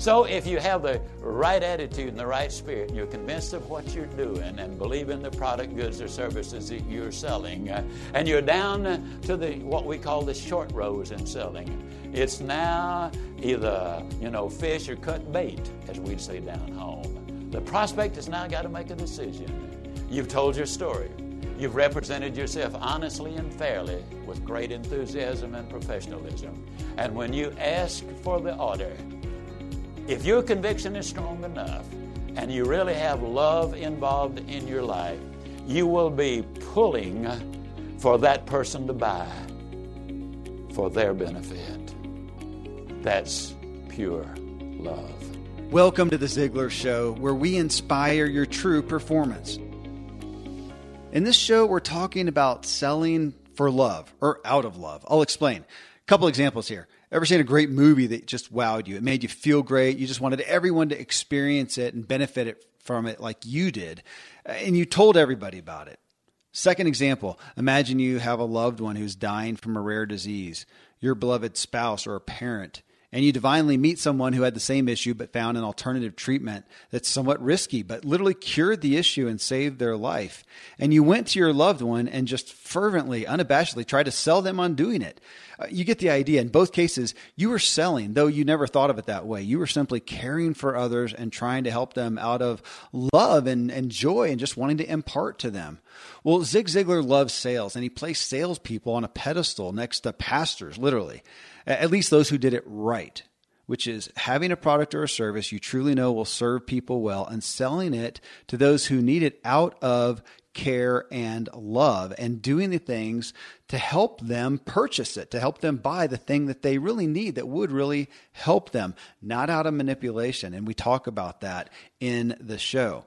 So if you have the right attitude and the right spirit, and you're convinced of what you're doing and believe in the product, goods, or services that you're selling, uh, and you're down to the what we call the short rows in selling, it's now either you know fish or cut bait, as we'd say down home. The prospect has now got to make a decision. You've told your story. You've represented yourself honestly and fairly with great enthusiasm and professionalism. And when you ask for the order, if your conviction is strong enough and you really have love involved in your life, you will be pulling for that person to buy for their benefit. That's pure love. Welcome to the Ziglar Show, where we inspire your true performance. In this show, we're talking about selling for love or out of love. I'll explain. A couple examples here. Ever seen a great movie that just wowed you? It made you feel great. You just wanted everyone to experience it and benefit it from it like you did. Uh, and you told everybody about it. Second example imagine you have a loved one who's dying from a rare disease, your beloved spouse or a parent and you divinely meet someone who had the same issue but found an alternative treatment that's somewhat risky, but literally cured the issue and saved their life. And you went to your loved one and just fervently, unabashedly tried to sell them on doing it. Uh, you get the idea. In both cases, you were selling, though you never thought of it that way. You were simply caring for others and trying to help them out of love and, and joy and just wanting to impart to them. Well, Zig Ziglar loves sales and he placed salespeople on a pedestal next to pastors, literally at least those who did it right, which is having a product or a service you truly know will serve people well and selling it to those who need it out of care and love and doing the things to help them purchase it, to help them buy the thing that they really need that would really help them, not out of manipulation. And we talk about that in the show.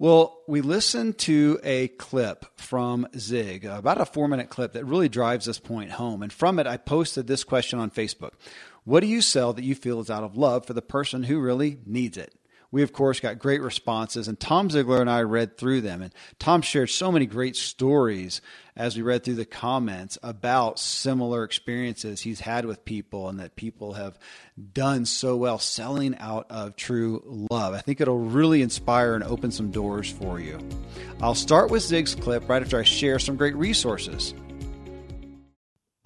Well, we listened to a clip from Zig, about a four minute clip that really drives this point home. And from it, I posted this question on Facebook What do you sell that you feel is out of love for the person who really needs it? We of course got great responses and tom ziglar and i read through them. And tom shared so many great stories as we read through the comments about similar experiences he's had with people and that people have done so well selling out of true love. I think it'll really inspire and open some doors for you. I'll start with zig's clip right after i share some great resources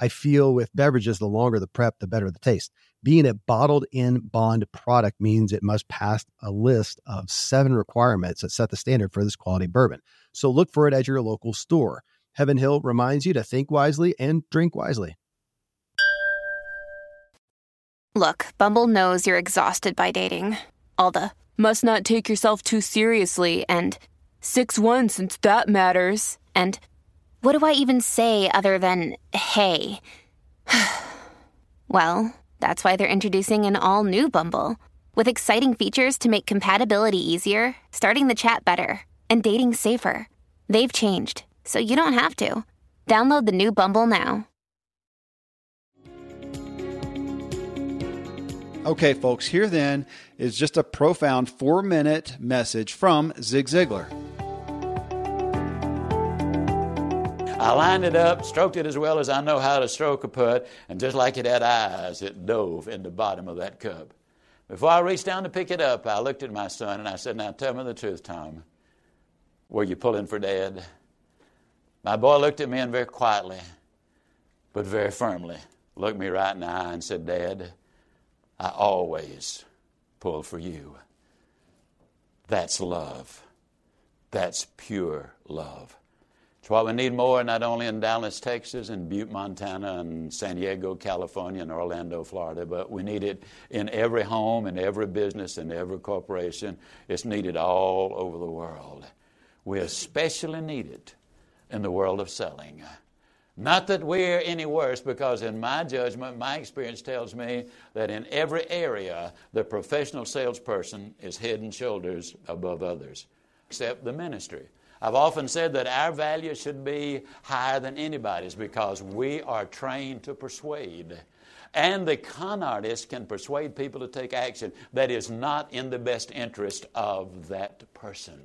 I feel with beverages, the longer the prep, the better the taste. Being a bottled in bond product means it must pass a list of seven requirements that set the standard for this quality bourbon. So look for it at your local store. Heaven Hill reminds you to think wisely and drink wisely. Look, Bumble knows you're exhausted by dating. All the must not take yourself too seriously and 6 1 since that matters. And what do I even say other than hey? well, that's why they're introducing an all new Bumble with exciting features to make compatibility easier, starting the chat better and dating safer. They've changed, so you don't have to. Download the new Bumble now. Okay, folks, here then is just a profound four minute message from Zig Ziglar. I lined it up, stroked it as well as I know how to stroke a putt, and just like it had eyes, it dove in the bottom of that cup. Before I reached down to pick it up, I looked at my son and I said, Now tell me the truth, Tom. Were you pulling for dad? My boy looked at me and very quietly, but very firmly, looked me right in the eye and said, Dad, I always pull for you. That's love. That's pure love. What we need more, not only in Dallas, Texas, and Butte, Montana, and San Diego, California, and Orlando, Florida, but we need it in every home, in every business, in every corporation. It's needed all over the world. We especially need it in the world of selling. Not that we're any worse, because in my judgment, my experience tells me that in every area, the professional salesperson is head and shoulders above others, except the ministry. I've often said that our value should be higher than anybody's because we are trained to persuade. And the con artist can persuade people to take action that is not in the best interest of that person.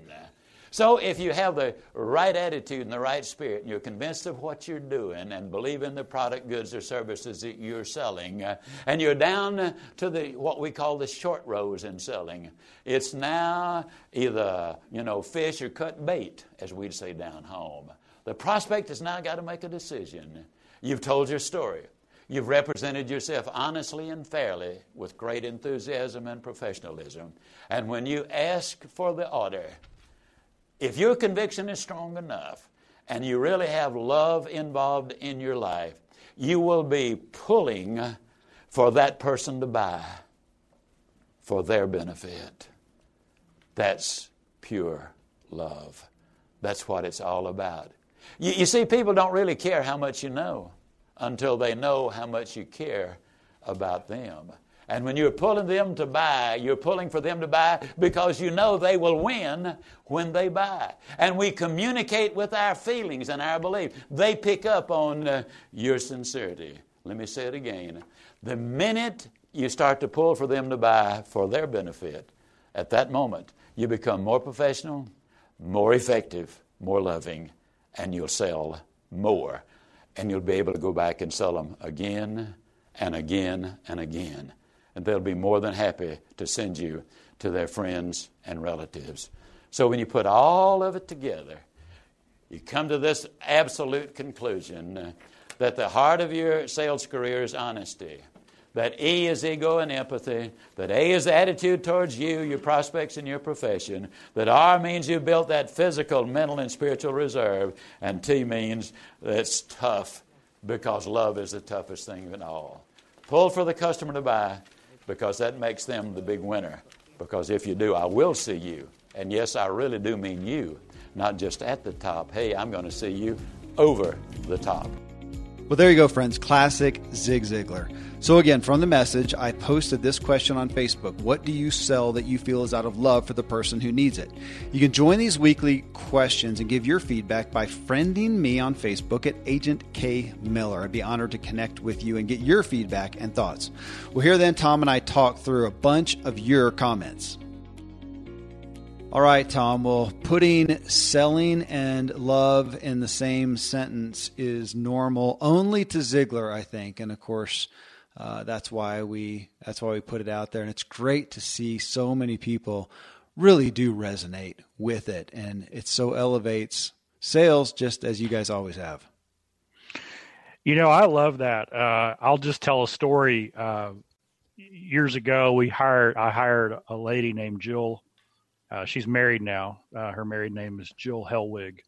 So, if you have the right attitude and the right spirit, and you're convinced of what you're doing and believe in the product, goods, or services that you're selling, uh, and you're down to the what we call the short rows in selling, it's now either you know fish or cut bait, as we'd say down home. The prospect has now got to make a decision. You've told your story. You've represented yourself honestly and fairly with great enthusiasm and professionalism. And when you ask for the order, if your conviction is strong enough and you really have love involved in your life, you will be pulling for that person to buy for their benefit. That's pure love. That's what it's all about. You, you, see, people don't really care how much you know until they know how much you care about them. And when you're pulling them to buy, you're pulling for them to buy because you know they will win when they buy. And we communicate with our feelings and our belief. They pick up on uh, your sincerity. Let me say it again. The minute you start to pull for them to buy for their benefit, at that moment, you become more professional, more effective, more loving, and you'll sell more. And you'll be able to go back and sell them again and again and again and they'll be more than happy to send you to their friends and relatives. So when you put all of it together, you come to this absolute conclusion uh, that the heart of your sales career is honesty. That E is ego and empathy. That A is the attitude towards you, your prospects, and your profession. That R means you built that physical, mental, and spiritual reserve. And T means that's tough because love is the toughest thing of all. Pull for the customer to buy because that makes them the big winner. Because if you do, I will see you. And yes, I really do mean you, not just at the top. Hey, I'm going to see you over the top. Well, there you go, friends. Classic Zig Ziglar. So, again, from the message, I posted this question on Facebook What do you sell that you feel is out of love for the person who needs it? You can join these weekly questions and give your feedback by friending me on Facebook at Agent K Miller. I'd be honored to connect with you and get your feedback and thoughts. Well, here then, Tom and I talk through a bunch of your comments. All right, Tom. Well, putting selling and love in the same sentence is normal only to Ziglar, I think. And of course, uh, that's why we that's why we put it out there. And it's great to see so many people really do resonate with it, and it so elevates sales, just as you guys always have. You know, I love that. Uh, I'll just tell a story. Uh, years ago, we hired I hired a lady named Jill uh, she's married now. Uh, her married name is Jill Hellwig,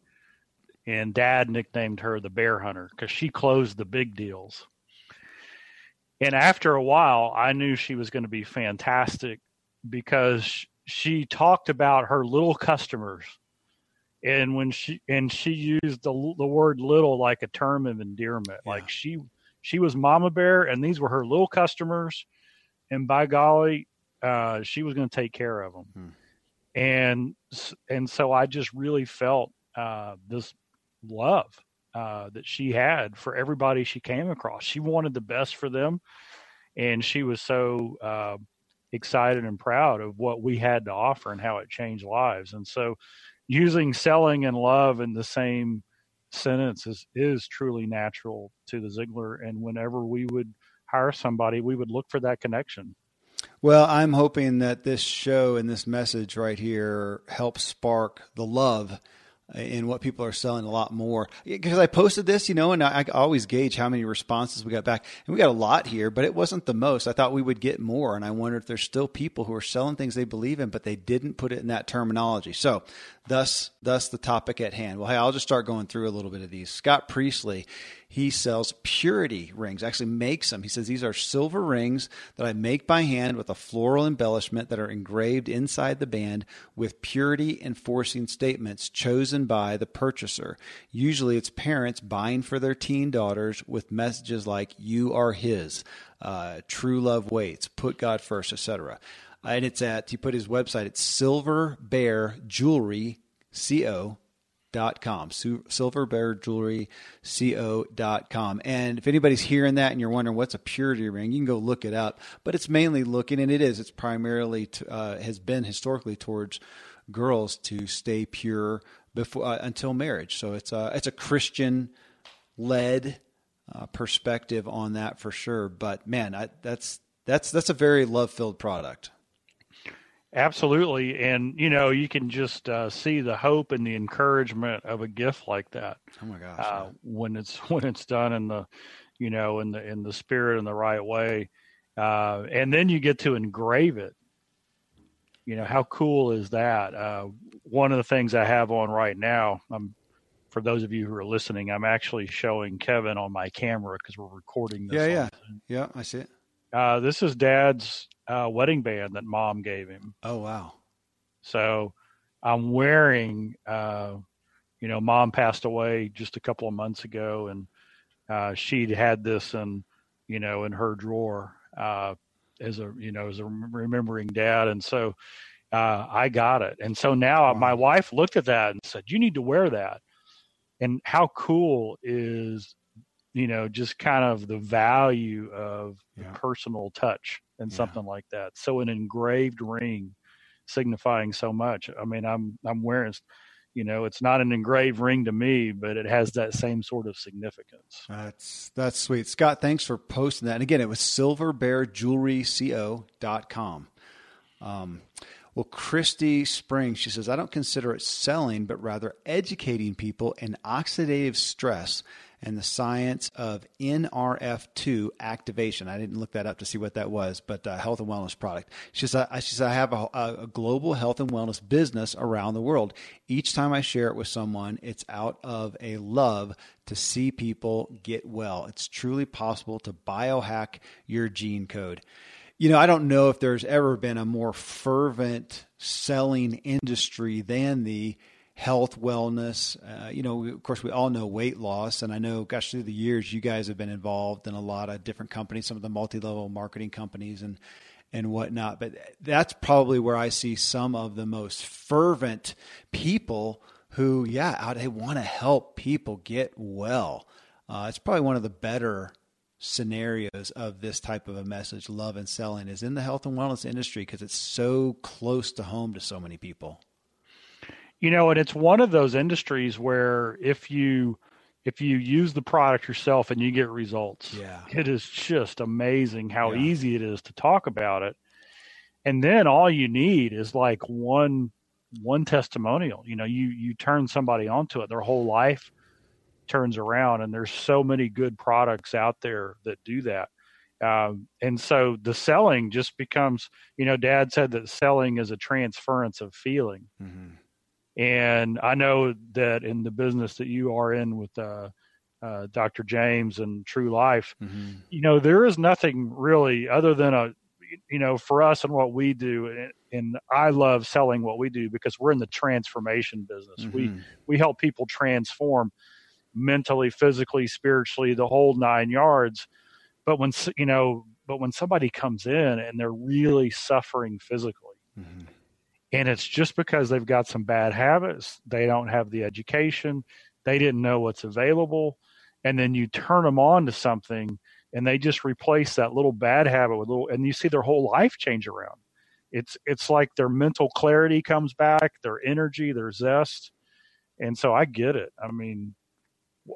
and Dad nicknamed her the Bear Hunter because she closed the big deals. And after a while, I knew she was going to be fantastic because she talked about her little customers, and when she and she used the the word "little" like a term of endearment. Yeah. Like she she was Mama Bear, and these were her little customers, and by golly, uh, she was going to take care of them. Hmm and and so I just really felt uh, this love uh, that she had for everybody she came across. She wanted the best for them, and she was so uh, excited and proud of what we had to offer and how it changed lives. And so, using selling and love in the same sentence is, is truly natural to the Ziglar. And whenever we would hire somebody, we would look for that connection. Well, I'm hoping that this show and this message right here helps spark the love in what people are selling a lot more. Because I posted this, you know, and I, always gauge how many responses we got back. And we got a lot here, but it wasn't the most. I thought we would get more. And I wonder if there's still people who are selling things they believe in, but they didn't put it in that terminology. So Thus, thus the topic at hand. Well, hey, I'll just start going through a little bit of these. Scott Priestley, he sells purity rings, actually makes them. He says these are silver rings that I make by hand with a floral embellishment that are engraved inside the band with purity enforcing statements chosen by the purchaser. Usually it's parents buying for their teen daughters with messages like, You are his, uh, true love waits, put God first, etc and it's at he put his website it's silver bear dot com dot com. And if anybody's hearing that and you're wondering what's a purity ring you can go look it up. But it's mainly looking and it is it's primarily to, uh, has been historically towards girls to stay pure before uh, until marriage. So it's a it's a christian led uh, perspective on that for sure. But man I, that's that's that's a very love filled product Absolutely, and you know you can just uh, see the hope and the encouragement of a gift like that. Oh my gosh! Uh, when it's when it's done in the, you know, in the in the spirit and the right way, uh, and then you get to engrave it. You know how cool is that? Uh, one of the things I have on right now, I'm for those of you who are listening, I'm actually showing Kevin on my camera because we're recording this. Yeah, yeah, yeah. I see it. Uh, this is Dad's uh, wedding band that Mom gave him. Oh wow! So I'm wearing. Uh, you know, Mom passed away just a couple of months ago, and uh, she'd had this in, you know, in her drawer uh, as a, you know, as a remembering Dad, and so uh, I got it, and so now wow. my wife looked at that and said, "You need to wear that." And how cool is you know, just kind of the value of yeah. the personal touch and yeah. something like that. So an engraved ring signifying so much. I mean, I'm I'm wearing you know, it's not an engraved ring to me, but it has that same sort of significance. That's that's sweet. Scott, thanks for posting that. And again, it was silverbearjewelryco.com. Um, well, Christy Springs, she says, I don't consider it selling, but rather educating people in oxidative stress and the science of NRF2 activation. I didn't look that up to see what that was, but uh, health and wellness product. She says, I, she says, I have a, a global health and wellness business around the world. Each time I share it with someone, it's out of a love to see people get well. It's truly possible to biohack your gene code. You know, I don't know if there's ever been a more fervent selling industry than the health, wellness. Uh, you know, of course, we all know weight loss, and I know, gosh, through the years, you guys have been involved in a lot of different companies, some of the multi-level marketing companies, and and whatnot. But that's probably where I see some of the most fervent people who, yeah, they want to help people get well. Uh, it's probably one of the better scenarios of this type of a message, love and selling, is in the health and wellness industry because it's so close to home to so many people. You know, and it's one of those industries where if you if you use the product yourself and you get results, yeah. it is just amazing how yeah. easy it is to talk about it. And then all you need is like one one testimonial. You know, you you turn somebody onto it, their whole life turns around, and there's so many good products out there that do that. Um, and so the selling just becomes, you know, Dad said that selling is a transference of feeling. Mm-hmm. And I know that in the business that you are in with uh, uh, Dr. James and True Life, mm-hmm. you know, there is nothing really other than a, you know, for us and what we do. And, and I love selling what we do because we're in the transformation business. Mm-hmm. We we help people transform mentally, physically, spiritually, the whole nine yards. But when you know, but when somebody comes in and they're really suffering physically. Mm-hmm and it's just because they've got some bad habits they don't have the education they didn't know what's available and then you turn them on to something and they just replace that little bad habit with little and you see their whole life change around. It's it's like their mental clarity comes back their energy their zest. And so i get it. I mean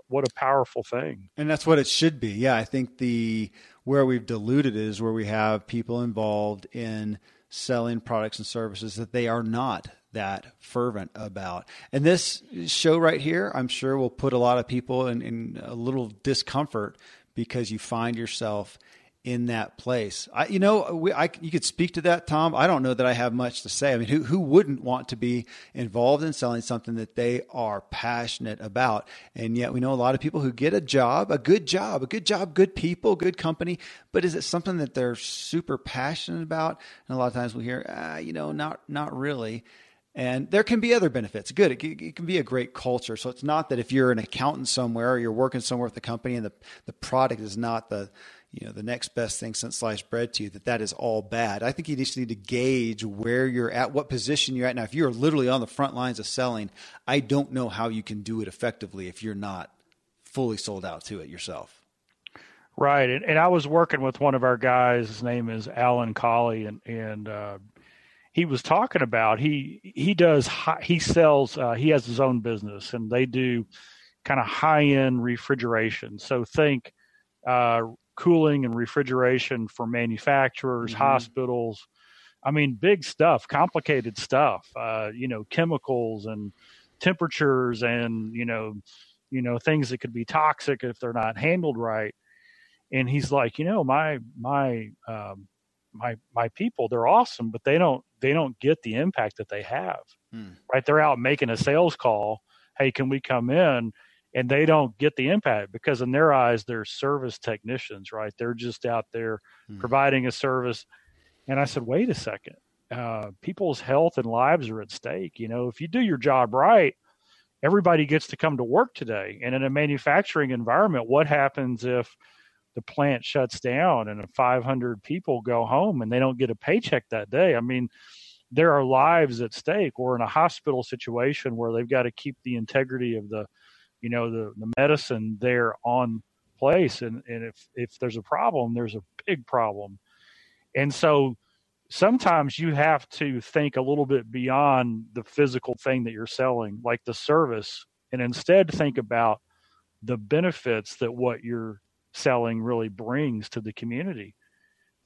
what a powerful thing. And that's what it should be. Yeah i think the where we've diluted is where we have people involved in selling products and services that they are not that fervent about. And this show right here, I'm sure, will put a lot of people in, in a little discomfort because you find yourself in that place. I, you know, we, I, you could speak to that, Tom. I don't know that I have much to say. I mean, who, who wouldn't want to be involved in selling something that they are passionate about? And yet we know a lot of people who get a job, a good job, a good job, good people, good company, but is it something that they're super passionate about? And a lot of times we hear, ah, you know, not, not really. And there can be other benefits. Good. It, can be a great culture. So it's not that if you're an accountant somewhere or you're working somewhere with the company and the, the product is not the, you know the next best thing since sliced bread to you that that is all bad. I think you just need to gauge where you're at what position you're at. Now if you're literally on the front lines of selling i don't know how you can do it effectively if you're not fully sold out to it yourself. Right. And, and i was working with one of our guys. His name is alan colley and and uh, he was talking about he he does he sells uh, he has his own business and they do kind of high end refrigeration. So think uh, cooling and refrigeration for manufacturers, mm-hmm. hospitals. I mean, big stuff, complicated stuff. Uh, you know, chemicals and temperatures, and you know, you know things that could be toxic if they're not handled right. And he's like, you know, my my um, my my people, they're awesome, but they don't they don't get the impact that they have. Hmm. Right? They're out making a sales call. Hey, can we come in? And they don't get the impact because in their eyes they're service technicians right? They're just out there mm-hmm. providing a service. And i said wait a second. Uh, people's health and lives are at stake. You know if you do your job right everybody gets to come to work today. And in a manufacturing environment what happens if the plant shuts down and 500 people go home and they don't get a paycheck that day? I mean there are lives at stake. Or in a hospital situation where they've got to keep the integrity of the you know the the medicine there on place. And and if if there's a problem there's a big problem. And so sometimes you have to think a little bit beyond the physical thing that you're selling like the service and instead think about the benefits that what you're selling really brings to the community.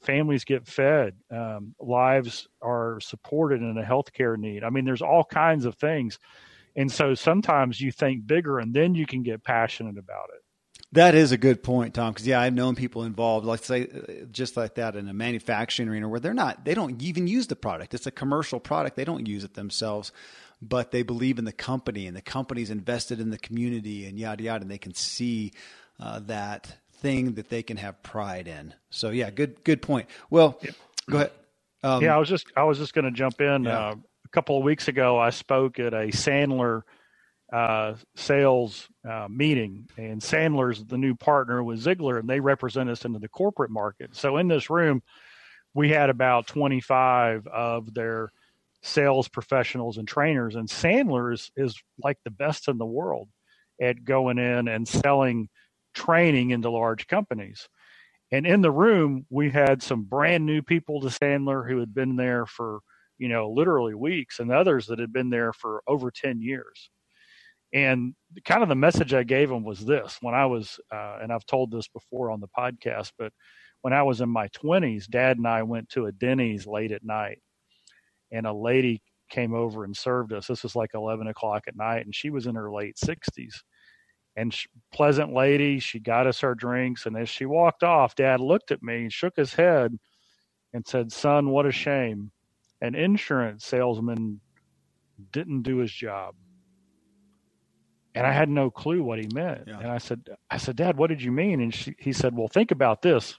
Families get fed um, lives are supported in a healthcare need. I mean there's all kinds of things and so sometimes you think bigger and then you can get passionate about it. That is a good point, Tom. Because yeah, I've known people involved, let's say, uh, just like that in a manufacturing arena where they're not, they don't even use the product. It's a commercial product. They don't use it themselves, but they believe in the company, and the company's invested in the community, and yada yada, and they can see uh, that thing that they can have pride in. So yeah, good good point. Well, yeah. go ahead. Um, yeah, I was just I was just going to jump in. Yeah. Uh, a couple of weeks ago, I spoke at a Sandler uh, sales uh, meeting, and Sandler's the new partner with Ziglar, and they represent us into the corporate market. So in this room, we had about 25 of their sales professionals and trainers, and Sandler is, is like the best in the world at going in and selling training into large companies. And in the room, we had some brand new people to Sandler who had been there for you know, literally weeks, and others that had been there for over 10 years. And kind of the message I gave them was this when I was, uh, and I've told this before on the podcast, but when I was in my 20s, dad and I went to a Denny's late at night, and a lady came over and served us. This was like 11 o'clock at night, and she was in her late 60s. And she, pleasant lady, she got us our drinks. And as she walked off, dad looked at me, and shook his head, and said, Son, what a shame an insurance salesman didn't do his job. And I had no clue what he meant. Yeah. And I said, I said, Dad, what did you mean? And she, he said, Well, think about this.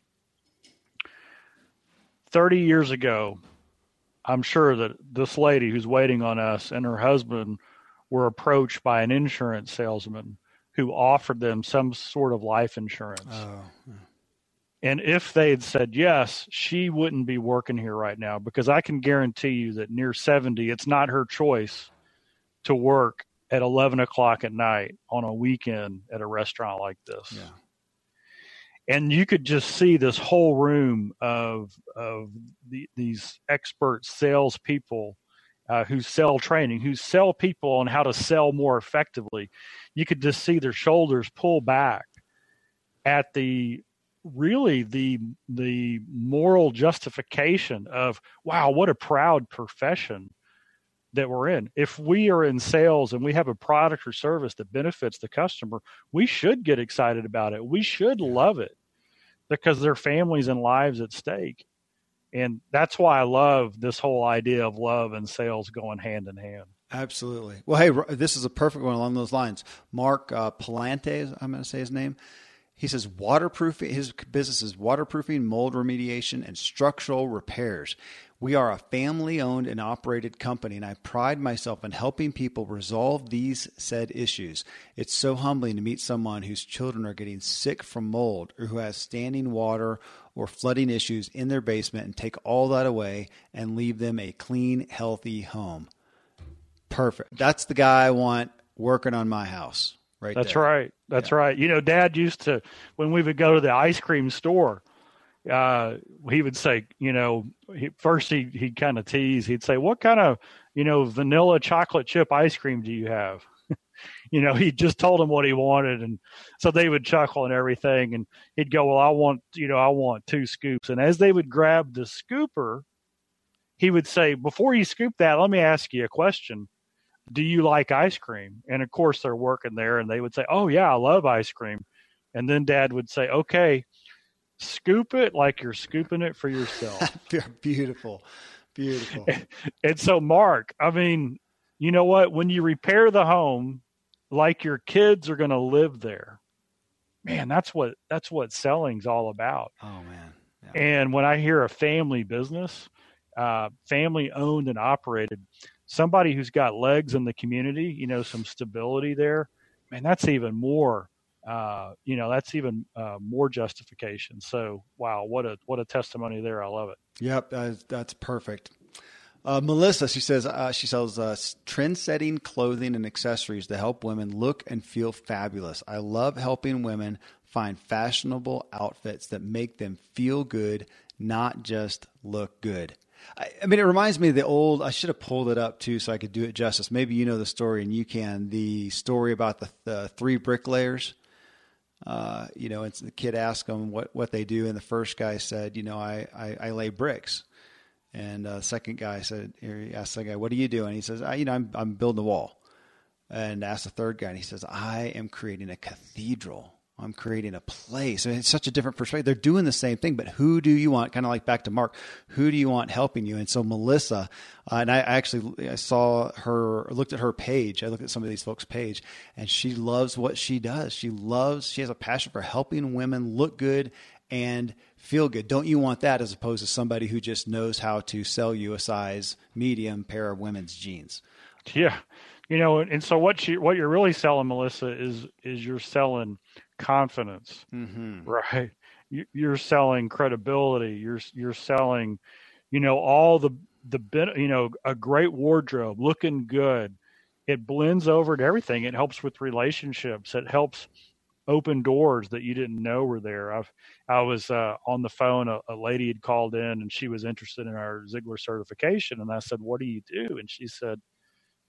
30 years ago, I'm sure that this lady who's waiting on us and her husband were approached by an insurance salesman who offered them some sort of life insurance. Oh, yeah. And if they had said yes, she wouldn't be working here right now because I can guarantee you that near 70, it's not her choice to work at 11 o'clock at night on a weekend at a restaurant like this. Yeah. And you could just see this whole room of of the, these expert salespeople uh, who sell training, who sell people on how to sell more effectively. You could just see their shoulders pull back at the really the the moral justification of wow what a proud profession that we're in if we are in sales and we have a product or service that benefits the customer we should get excited about it we should love it because their families and lives at stake. And that's why I love this whole idea of love and sales going hand in hand. Absolutely. Well, hey, this is a perfect one along those lines. Mark uh, Palante, I'm going to say his name. He says waterproofing. His business is waterproofing, mold remediation, and structural repairs. We are a family owned and operated company, and I pride myself in helping people resolve these said issues. It's so humbling to meet someone whose children are getting sick from mold or who has standing water or flooding issues in their basement and take all that away and leave them a clean, healthy home. Perfect. That's the guy I want working on my house. Right. That's there. right. That's yeah. right. You know, Dad used to when we would go to the ice cream store uh, he would say, you know, he, first he he'd kind of tease. He'd say, "What kind of, you know, vanilla chocolate chip ice cream do you have?" you know, he just told him what he wanted, and so they would chuckle and everything. And he'd go, "Well, I want, you know, I want two scoops." And as they would grab the scooper, he would say, "Before you scoop that, let me ask you a question." Do you like ice cream? And of course, they're working there, and they would say, "Oh yeah, I love ice cream." And then Dad would say, "Okay, scoop it like you're scooping it for yourself. Beautiful. Beautiful. And so, Mark, I mean, you know what? When you repair the home, like your kids are going to live there, man, that's what that's what selling's all about. Oh man. Yeah. And when I hear a family business, uh, family owned and operated, somebody who's got legs in the community, you know, some stability there, man, that's even more uh, you know that's even uh, more justification. So wow, what a what a testimony there. I love it. Yep, uh, that's perfect. Uh, Melissa, she says uh, she sells uh, trend-setting clothing and accessories to help women look and feel fabulous. I love helping women find fashionable outfits that make them feel good, not just look good. I, I, mean, it reminds me of the old. I should have pulled it up too, so I could do it justice. Maybe you know the story, and you can. The story about the, the three bricklayers uh, you know, and the kid asked them what, what they do, and the first guy said, you know, I, I, I lay bricks. And uh, the second guy said, he asked the guy, what do you do? And he says, I, you know, I'm, I'm building a wall. And asked the third guy, and he says, I am creating a cathedral. I'm creating a place. I mean, it's such a different perspective. They're doing the same thing, but who do you want? Kind of like back to Mark, who do you want helping you? And so Melissa, uh, and I actually I saw her, looked at her page. I looked at some of these folks' page, and she loves what she does. She loves. She has a passion for helping women look good and feel good. Don't you want that as opposed to somebody who just knows how to sell you a size medium pair of women's jeans? Yeah, you know, and so what you what you're really selling, Melissa, is is you're selling confidence, mm-hmm. right? You're selling credibility. You're you're selling, you know, all the the you know a great wardrobe, looking good. It blends over to everything. It helps with relationships. It helps open doors that you didn't know were there. I've I was uh, on the phone. A, a, lady had called in and she was interested in our Ziglar certification, and I said, "What do you do?" And she said,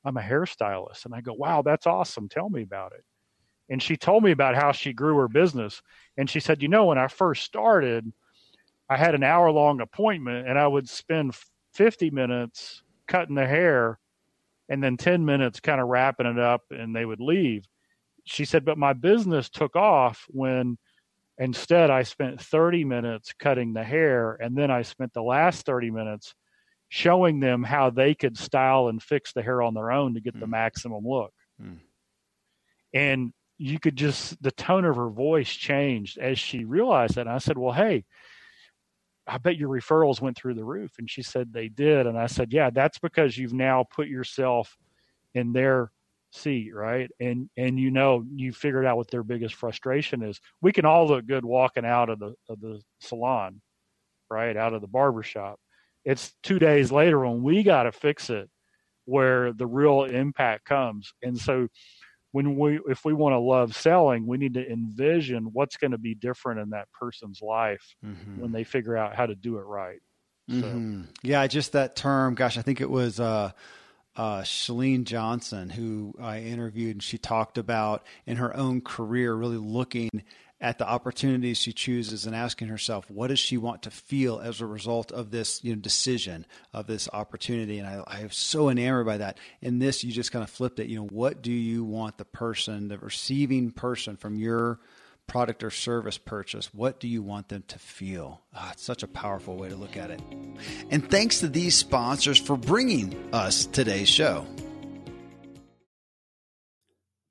"I'm a hairstylist." And I go, "Wow, that's awesome. Tell me about it." And she told me about how she grew her business. And she said, you know, when I first started, I had an hour long appointment and I would spend 50 minutes cutting the hair and then 10 minutes kind of wrapping it up and they would leave. She said, but my business took off when instead I spent 30 minutes cutting the hair and then I spent the last 30 minutes showing them how they could style and fix the hair on their own to get mm. the maximum look. Mm. And you could just the tone of her voice changed as she realized that. And I said, "Well, hey, I bet your referrals went through the roof." And she said they did. And I said, "Yeah, that's because you've now put yourself in their seat, right? And and you know you figured out what their biggest frustration is. We can all look good walking out of the of the salon, right, out of the barber shop. It's two days later when we got to fix it, where the real impact comes. And so." When we if we want to love selling we need to envision what's going to be different in that person's life mm-hmm. when they figure out how to do it right mm-hmm. yeah just that term gosh i think it was uh uh, Chalene Johnson, who I interviewed, and she talked about in her own career really looking at the opportunities she chooses and asking herself, what does she want to feel as a result of this you know, decision, of this opportunity? And I, I am so enamored by that. In this, you just kind of flipped it. You know, what do you want the person, the receiving person from your product or service purchase, what do you want them to feel? Oh, it's such a powerful way to look at it. And thanks to these sponsors for bringing us today's show.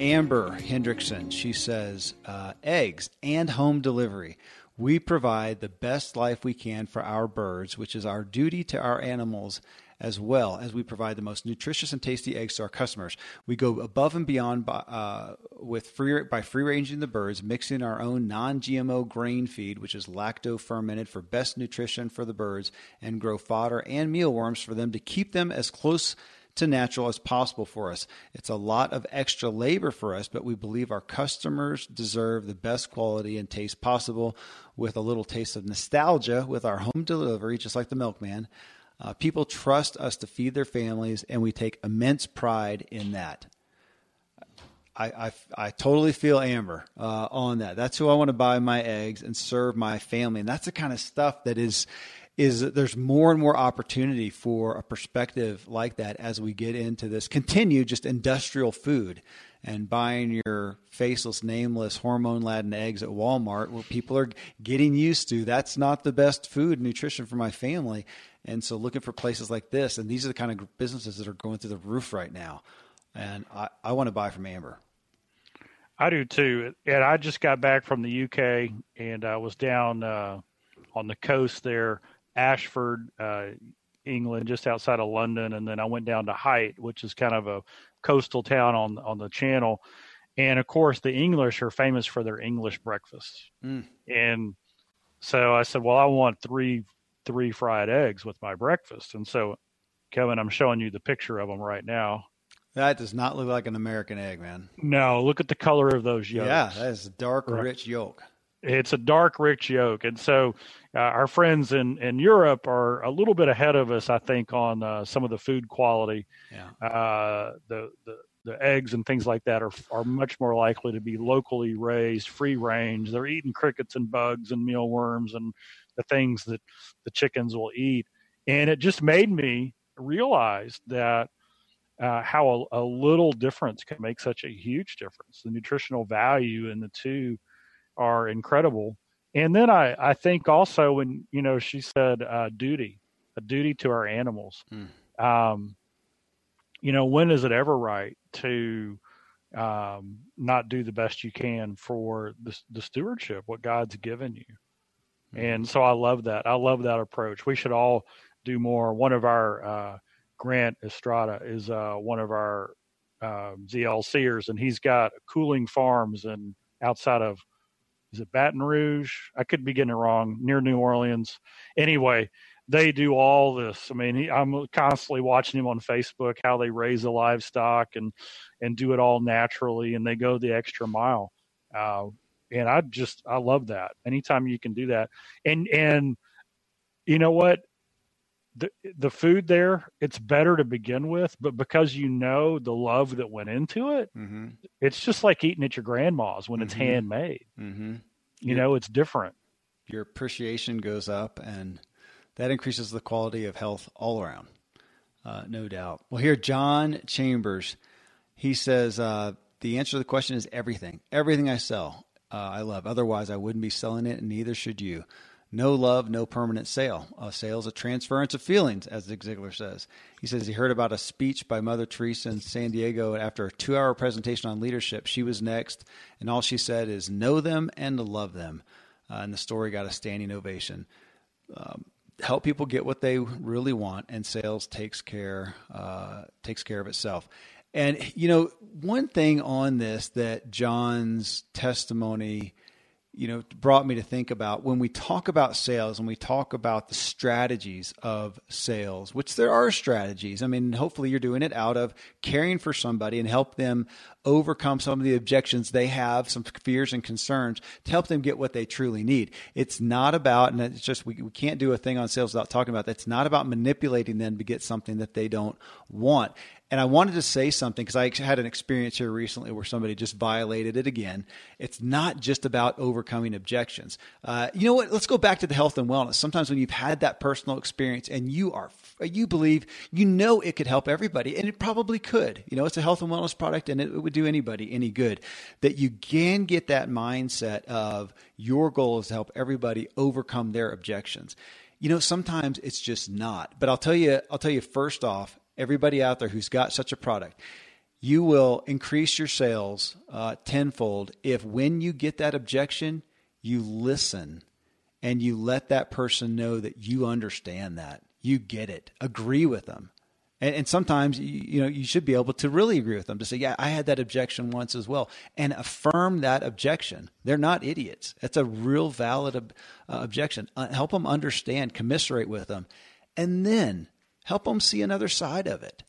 Amber Hendrickson, she says, uh, eggs and home delivery. We provide the best life we can for our birds, which is our duty to our animals, as well as we provide the most nutritious and tasty eggs to our customers. We go above and beyond by, uh, with free by free ranging the birds, mixing our own non-GMO grain feed, which is lacto fermented for best nutrition for the birds, and grow fodder and mealworms for them to keep them as close to natural as possible for us. It's a lot of extra labor for us, but we believe our customers deserve the best quality and taste possible with a little taste of nostalgia with our home delivery, just like the milkman. Uh, people trust us to feed their families, and we take immense pride in that. I, I, I totally feel Amber uh, on that. That's who I want to buy my eggs and serve my family. And that's the kind of stuff that is is that there's more and more opportunity for a perspective like that as we get into this continue just industrial food and buying your faceless, nameless, hormone laden eggs at Walmart where people are getting used to that's not the best food nutrition for my family. And so looking for places like this, and these are the kind of businesses that are going through the roof right now. And I, I want to buy from Amber. I do too. And I just got back from the UK and I was down uh, on the coast there Ashford, uh, England, just outside of London, and then I went down to Hythe, which is kind of a coastal town on on the Channel. And of course, the English are famous for their English breakfasts. Mm. And so I said, "Well, I want three three fried eggs with my breakfast." And so, Kevin, I'm showing you the picture of them right now. That does not look like an American egg, man. No, look at the color of those yolks. Yeah, that is a dark, Right. rich yolk. It's a dark, rich yolk, and so uh, our friends in in Europe are a little bit ahead of us, I think, on uh, some of the food quality. Yeah. Uh, the the the eggs and things like that are are much more likely to be locally raised, free range. They're eating crickets and bugs and mealworms and the things that the chickens will eat. And it just made me realize that uh, how a, a little difference can make such a huge difference. The nutritional value in the two are incredible. And then I, I think also when, you know, she said uh, duty, a duty to our animals. Mm. Um, you know, when is it ever right to um, not do the best you can for the, the stewardship, what God's given you? And so I love that. I love that approach. We should all do more. One of our uh, Grant Estrada is uh, one of our um, ZLCers, and he's got cooling farms and outside of is it Baton Rouge? I could be getting it wrong. Near New Orleans. Anyway, they do all this. I mean, he, I'm constantly watching him on Facebook how they raise the livestock and and do it all naturally, and they go the extra mile. Uh, and I just I love that. Anytime you can do that, and and you know what, the the food there it's better to begin with, but because you know the love that went into it, Mm-hmm. it's just like eating at your grandma's when it's Mhm. handmade. Mm-hmm. You Yeah. know, it's different. Your appreciation goes up, and that increases the quality of health all around, uh, no doubt. Well, here, John Chambers, he says uh, the answer to the question is everything. Everything I sell, uh, I love. Otherwise, I wouldn't be selling it, and neither should you. No love, no permanent sale. A sale is a transference of feelings, as Zig Ziglar says. He says he heard about a speech by Mother Teresa in San Diego after a two hour presentation on leadership. She was next, and all she said is, Know them and love them. Uh, and the story got a standing ovation. Um, help people get what they really want, and sales takes care uh, takes care of itself. And you know, one thing on this that John's testimony you know, brought me to think about when we talk about sales and we talk about the strategies of sales, which there are strategies. I mean, hopefully you're doing it out of caring for somebody and help them overcome some of the objections they have, some fears and concerns to help them get what they truly need. It's not about, and it's just, we, we can't do a thing on sales without talking about that. It's not about manipulating them to get something that they don't want. And I wanted to say something because I had an experience here recently where somebody just violated it again. It's not just about overcoming objections. Uh, you know what? Let's go back to the health and wellness. Sometimes when you've had that personal experience and you are, you believe, you know it could help everybody, and it probably could. You know, it's a health and wellness product, and it, it would do anybody any good. That you can get that mindset of your goal is to help everybody overcome their objections. You know, sometimes it's just not. But I'll tell you, I'll tell you first off, everybody out there who's got such a product, you will increase your sales uh, tenfold if when you get that objection, you listen and you let that person know that you understand that, you get it, agree with them. And, and sometimes you, you know you should be able to really agree with them to say, yeah, I had that objection once as well, and affirm that objection. They're not idiots. It's a real valid ob- uh, objection. Uh, help them understand, commiserate with them, and then help them see another side of it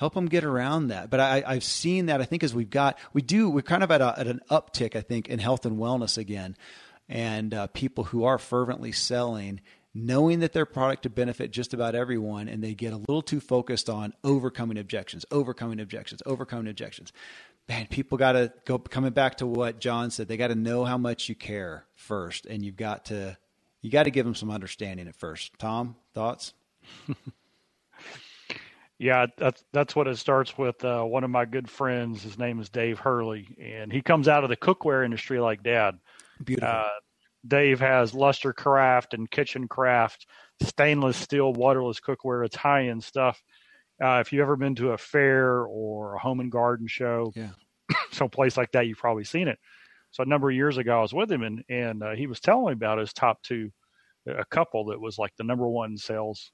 help them get around that. But I, I've seen that. I think as we've got, we do, we're kind of at, a, at an uptick, I think, in health and wellness again, and uh, people who are fervently selling, knowing that their product to benefit just about everyone, and they get a little too focused on overcoming objections, overcoming objections, overcoming objections. Man, people got to go. Coming back to what John said, they got to know how much you care first, and you've got to, you got to give them some understanding at first. Tom, thoughts? Yeah, that's that's what it starts with. Uh, one of my good friends, his name is Dave Hurley, and he comes out of the cookware industry like Dad. Beautiful. Uh, Dave has Lustre Craft and Kitchen Craft, stainless steel, waterless cookware. It's high end stuff. Uh, if you've ever been to a fair or a home and garden show, Yeah. some place like that, you've probably seen it. So a number of years ago, I was with him, and and uh, he was telling me about his top two, a couple that was like the number one sales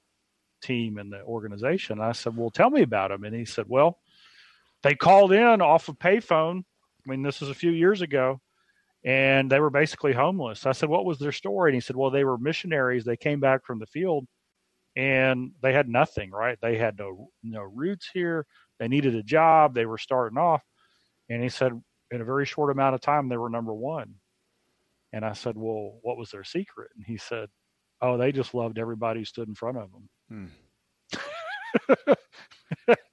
team in the organization. I said, "Well, tell me about them." And he said, "Well, they called in off of payphone. I mean, this was a few years ago, and they were basically homeless." I said, "What was their story?" And he said, "Well, they were missionaries. They came back from the field, and they had nothing. Right? They had no no roots here, they needed a job, they were starting off, and he said in a very short amount of time they were number one. And I said, well, what was their secret? And he said, oh, they just loved everybody who stood in front of them. Hmm.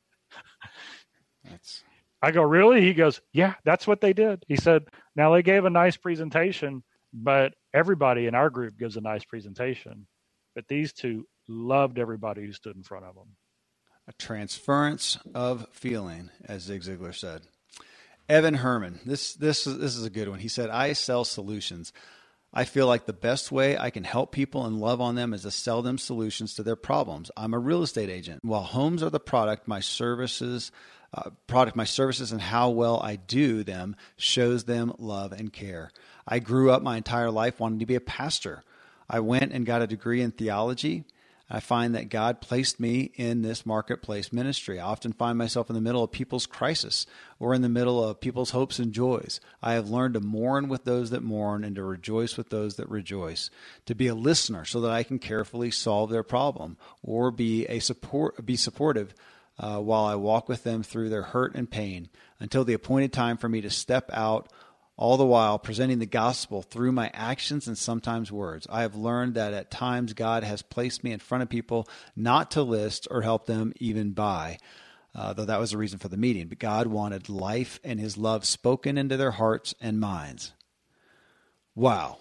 I go, really? He goes, yeah, that's what they did. He said, now they gave a nice presentation, but everybody in our group gives a nice presentation. But these two loved everybody who stood in front of them. A transference of feeling, as Zig Ziglar said. Evan Herman, this this is, this is a good one. He said, "I sell solutions. I feel like the best way I can help people and love on them is to sell them solutions to their problems. I'm a real estate agent. While homes are the product, my services, uh, product, my services, and how well I do them shows them love and care. I grew up my entire life wanting to be a pastor. I went and got a degree in theology. I find that God placed me in this marketplace ministry. I often find myself in the middle of people's crisis or in the middle of people's hopes and joys. I have learned to mourn with those that mourn and to rejoice with those that rejoice, to be a listener so that I can carefully solve their problem or be a support be supportive uh, while I walk with them through their hurt and pain until the appointed time for me to step out all the while presenting the gospel through my actions and sometimes words. I have learned that at times God has placed me in front of people not to list or help them even buy, uh, though that was the reason for the meeting. But God wanted life and His love spoken into their hearts and minds. Wow.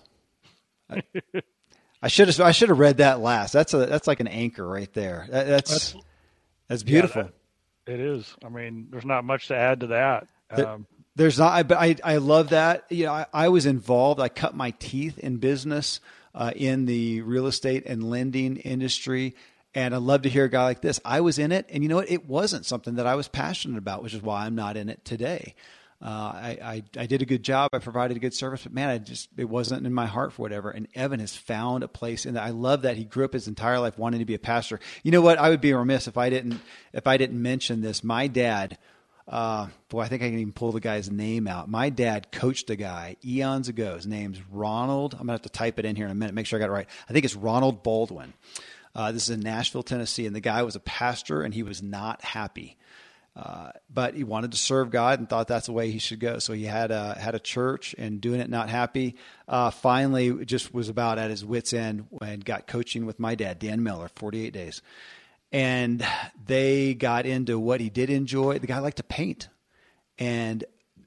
I should have I should have read that last. That's a that's like an anchor right there. That, that's, that's that's beautiful. Yeah, that, it is. I mean, there's not much to add to that. Um, there's not, but I, I love that. You know, I, I was involved. I cut my teeth in business uh, in the real estate and lending industry. And I love to hear a guy like this. I was in it, and you know what? It wasn't something that I was passionate about, which is why I'm not in it today. Uh, I, I, I did a good job. I provided a good service, but man, I just it wasn't in my heart for whatever. And Evan has found a place and. I love that he grew up his entire life wanting to be a pastor. You know what? I would be remiss if I didn't if I didn't mention this. My dad uh, boy, I think I can even pull the guy's name out. My dad coached a guy eons ago. His name's Ronald. I'm gonna have to type it in here in a minute, make sure I got it right. I think it's Ronald Baldwin. Uh, this is in Nashville, Tennessee, and the guy was a pastor, and he was not happy. Uh, but he wanted to serve God and thought that's the way he should go. So he had a had a church and doing it not happy. Uh, finally, just was about at his wits end and got coaching with my dad, Dan Miller, 48 days and they got into what he did enjoy. The guy liked to paint, and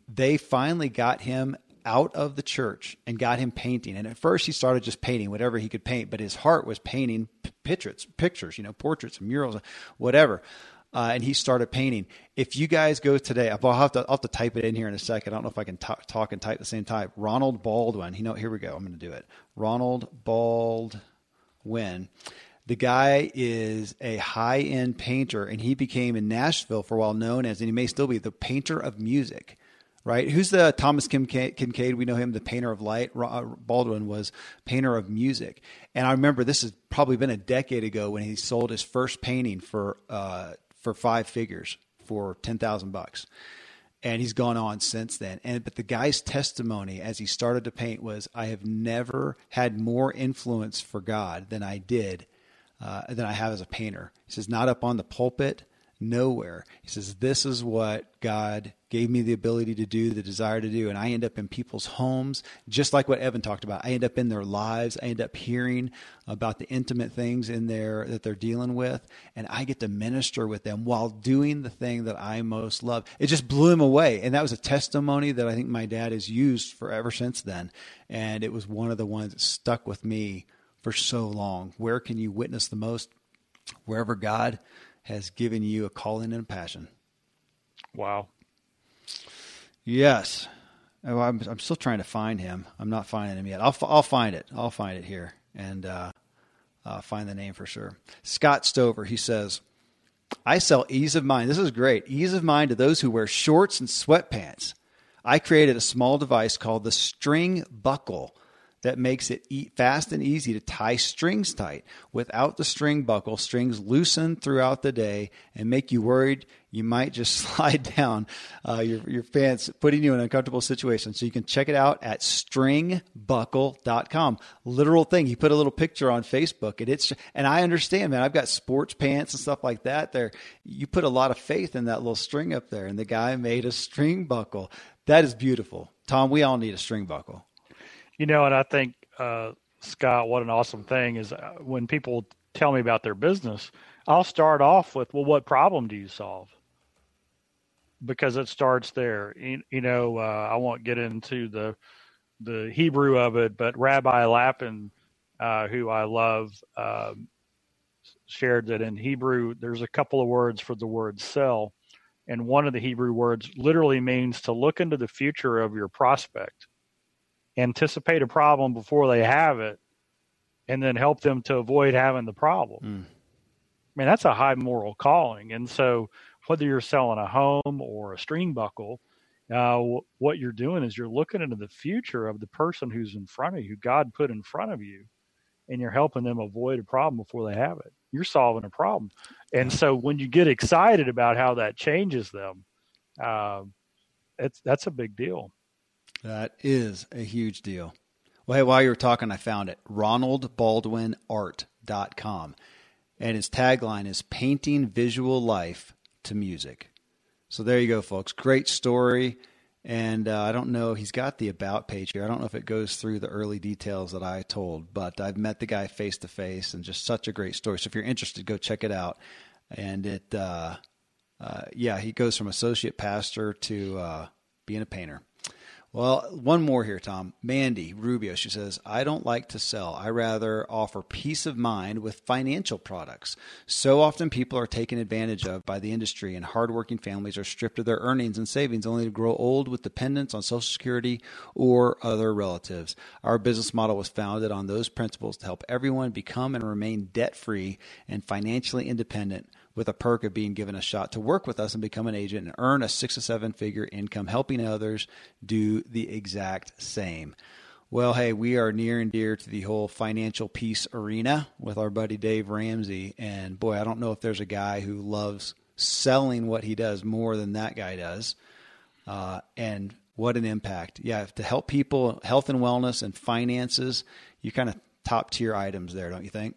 they finally got him out of the church and got him painting. And at first, he started just painting whatever he could paint, but his heart was painting pictures, pictures, you know, portraits, murals, whatever. Uh, and he started painting. If you guys go today, I'll have, to, I'll have to type it in here in a second. I don't know if I can talk, talk and type the same time. Ronald Baldwin. You know, here we go. I'm going to do it. Ronald Baldwin. The guy is a high end painter, and he became in Nashville for a while known as, and he may still be, the painter of music. Right? Who's the Thomas Kim Kinkade? We know him, the painter of light. Uh, Baldwin was painter of music, and I remember this has probably been a decade ago when he sold his first painting for uh, for five figures for ten thousand bucks and he's gone on since then. And but the guy's testimony as he started to paint was, "I have never had more influence for God than I did uh, than I have as a painter. He says, not up on the pulpit, nowhere. He says, this is what God gave me the ability to do, the desire to do. And I end up in people's homes, just like what Evan talked about. I end up in their lives. I end up hearing about the intimate things in there that they're dealing with. And I get to minister with them while doing the thing that I most love. It just blew him away. And that was a testimony that I think my dad has used forever since then. And it was one of the ones that stuck with me for so long? Where can you witness the most? Wherever God has given you a calling and a passion. Wow. Yes. Oh, I'm, I'm still trying to find him. I'm not finding him yet. I'll, I'll find it. I'll find it here and uh, uh, find the name for sure. Scott Stover, he says, I sell ease of mind. This is great. Ease of mind to those who wear shorts and sweatpants. I created a small device called the String Buckle that makes it fast and easy to tie strings tight. Without the string buckle, strings loosen throughout the day and make you worried you might just slide down uh, your, your pants, putting you in an uncomfortable situation. So you can check it out at stringbuckle.com. Literal thing. He put a little picture on Facebook and it's, and I understand, man, I've got sports pants and stuff like that there. You put a lot of faith in that little string up there and the guy made a string buckle. That is beautiful. Tom, we all need a string buckle. You know, and I think, uh, Scott, what an awesome thing is uh, when people tell me about their business, I'll start off with, well, what problem do you solve? Because it starts there. You, you know, uh, I won't get into the the Hebrew of it, but Rabbi Lapin, uh, who I love, um, shared that in Hebrew, there's a couple of words for the word sell. And one of the Hebrew words literally means to look into the future of your prospect, anticipate a problem before they have it, and then help them to avoid having the problem. Mm. I mean, that's a high moral calling. And so, whether you're selling a home or a string buckle, uh, what you're doing is you're looking into the future of the person who's in front of you, who God put in front of you, and you're helping them avoid a problem before they have it. You're solving a problem. And so when you get excited about how that changes them, uh, it's that's a big deal. That is a huge deal. Well, hey, while you were talking, I found it. RonaldBaldwinArt.com. And his tagline is painting visual life to music. So there you go, folks. Great story. And uh, I don't know, he's got the about page here. I don't know if it goes through the early details that I told, but I've met the guy face to face and just such a great story. So if you're interested, go check it out. And it, uh, uh, yeah, he goes from associate pastor to uh, being a painter. Well, one more here, Tom. Mandy Rubio, she says, I don't like to sell. I rather offer peace of mind with financial products. So often people are taken advantage of by the industry, and hardworking families are stripped of their earnings and savings only to grow old with dependence on Social Security or other relatives. Our business model was founded on those principles to help everyone become and remain debt free and financially independent with a perk of being given a shot to work with us and become an agent and earn a six to seven figure income, helping others do the exact same. Well, hey, we are near and dear to the whole financial peace arena with our buddy Dave Ramsey. And boy, I don't know if there's a guy who loves selling what he does more than that guy does. Uh, and what an impact. Yeah, to help people, health and wellness and finances, you kind of top tier items there, don't you think?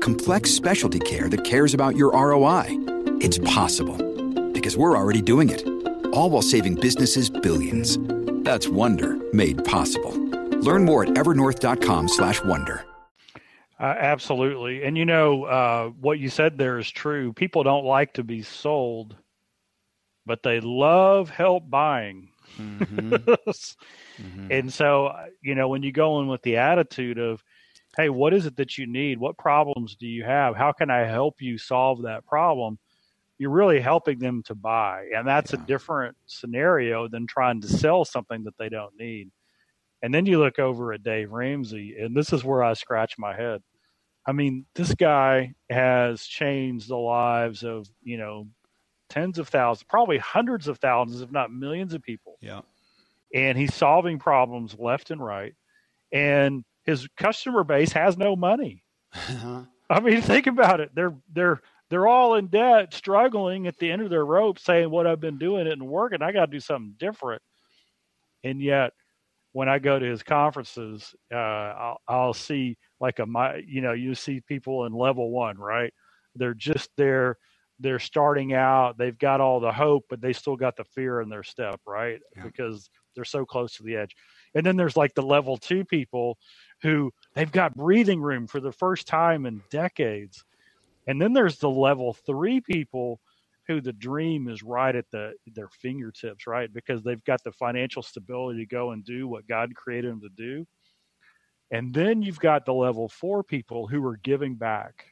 Complex specialty care that cares about your ROI? It's possible. Because we're already doing it all while saving businesses billions. That's Wonder made possible. Learn more at evernorth.com/wonder. Uh, absolutely, and you know uh, what you said there is true. People don't like to be sold, but they love help buying. Mm-hmm. mm-hmm. And so, you know, when you go in with the attitude of, "Hey, what is it that you need? What problems do you have? How can I help you solve that problem?" you're really helping them to buy. And that's yeah. a different scenario than trying to sell something that they don't need. And then you look over at Dave Ramsey, and this is where I scratch my head. I mean, this guy has changed the lives of, you know, tens of thousands, probably hundreds of thousands, if not millions of people. Yeah. And he's solving problems left and right. And his customer base has no money. I mean, think about it. They're they're they're all in debt, struggling at the end of their rope, saying, "What I've been doing isn't working. I got to do something different." And yet, when I go to his conferences, uh, I'll, I'll see like a my, you know, you see people in level one, right? They're just there. They're starting out. They've got all the hope, but they still got the fear in their step, right? Yeah. Because they're so close to the edge. And then there's like the level two people who they've got breathing room for the first time in decades. And then there's the level three people who the dream is right at the their fingertips, right? Because they've got the financial stability to go and do what God created them to do. And then you've got the level four people who are giving back,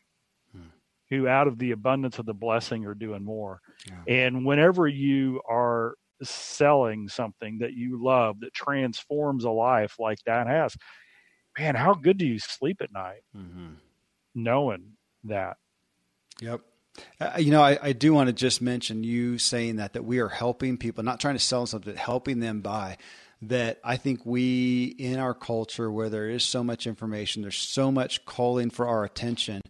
hmm. who out of the abundance of the blessing are doing more. Yeah. And whenever you are selling something that you love that transforms a life like that has, man, how good do you sleep at night mm-hmm. knowing that? Yep. Uh, you know, I, I do want to just mention you saying that that we are helping people, not trying to sell something, but helping them buy. That I think we in our culture where there is so much information, there's so much calling for our attention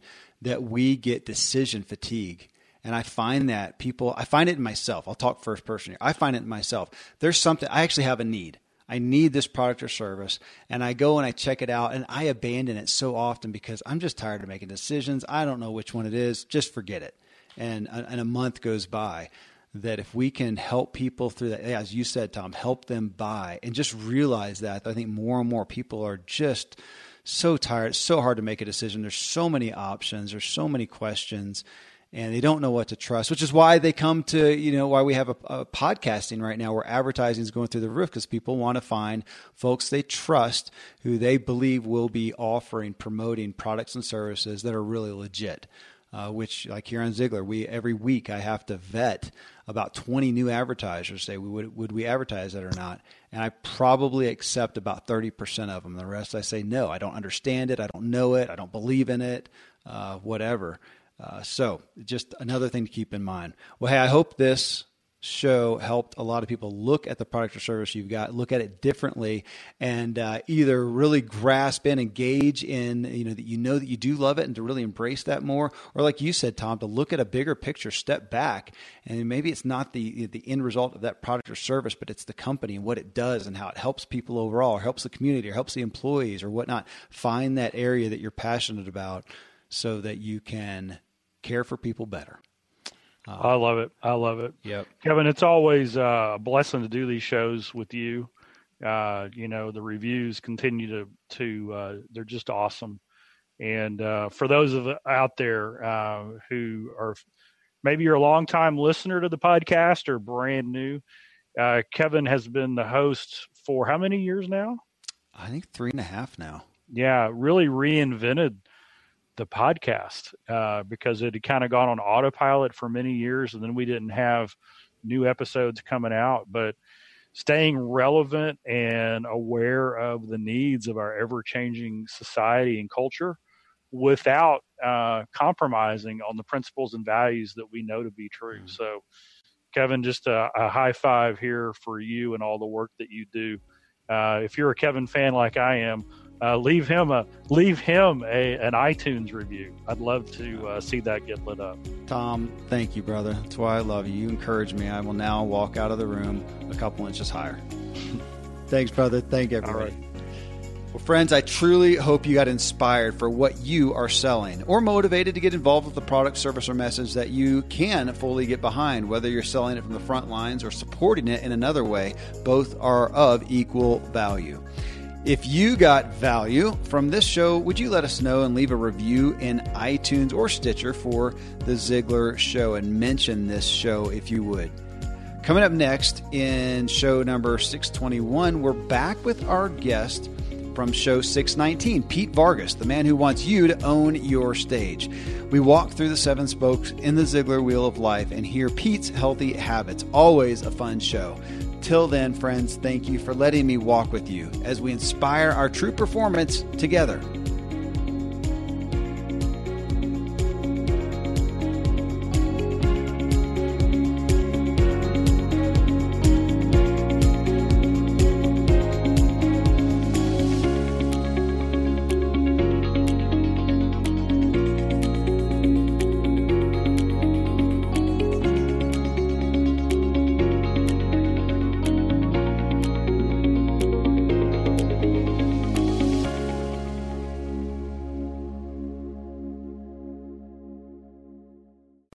that we get decision fatigue. And I find that people, I find it in myself. I'll talk first person here. I find it in myself. There's something, I actually have a need. I need this product or service. And I go and I check it out and I abandon it so often because I'm just tired of making decisions. I don't know which one it is. Just forget it. And, uh, and a month goes by that if we can help people through that, as you said, Tom, help them buy and just realize that, I think more and more people are just so tired. It's so hard to make a decision. There's so many options. There's so many questions and they don't know what to trust, which is why they come to, you know, why we have a, a podcasting right now where advertising is going through the roof because people want to find folks they trust who they believe will be offering, promoting products and services that are really legit. Uh, which, like here on Ziglar, we every week I have to vet about 20 new advertisers. Say, would would we advertise that or not? And I probably accept about 30% of them. The rest I say no. I don't understand it. I don't know it. I don't believe in it. Uh, whatever. Uh, so, just another thing to keep in mind. Well, hey, I hope this show helped a lot of people look at the product or service you've got, look at it differently, and uh, either really grasp and engage in, you know, that you know that you do love it and to really embrace that more, or like you said, Tom, to look at a bigger picture, step back, and maybe it's not the the end result of that product or service, but it's the company and what it does and how it helps people overall, or helps the community, or helps the employees, or whatnot. Find that area that you're passionate about, so that you can care for people better. Uh, I love it. I love it. Yep. Kevin, it's always uh, a blessing to do these shows with you. Uh, you know, the reviews continue to, to uh, they're just awesome. And uh, for those of out there uh, who are maybe you're a long time listener to the podcast or brand new, Kevin has been the host for how many years now? I think three and a half now. Yeah, really reinvented the podcast uh, because it had kind of gone on autopilot for many years, and then we didn't have new episodes coming out. But staying relevant and aware of the needs of our ever changing society and culture without uh, compromising on the principles and values that we know to be true. Mm-hmm. So, Kevin, just a, a, high five here for you and all the work that you do. Uh, if you're a Kevin fan like I am, uh, leave him a leave him a an iTunes review. I'd love to uh, see that get lit up. Tom, thank you, brother. That's why I love you. You encourage me. I will now walk out of the room a couple inches higher. Thanks, brother. Thank you everybody. Well, friends, I truly hope you got inspired for what you are selling or motivated to get involved with the product, service, or message that you can fully get behind, whether you're selling it from the front lines or supporting it in another way. Both are of equal value. If you got value from this show, would you let us know and leave a review in iTunes or Stitcher for The Ziglar Show and mention this show if you would? Coming up next in show number 621, we're back with our guest from show 619, Pete Vargas, the man who wants you to own your stage. We walk through the seven spokes in the Ziglar Wheel of Life and hear Pete's healthy habits. Always a fun show. Till then, friends, thank you for letting me walk with you as we inspire our true performance together.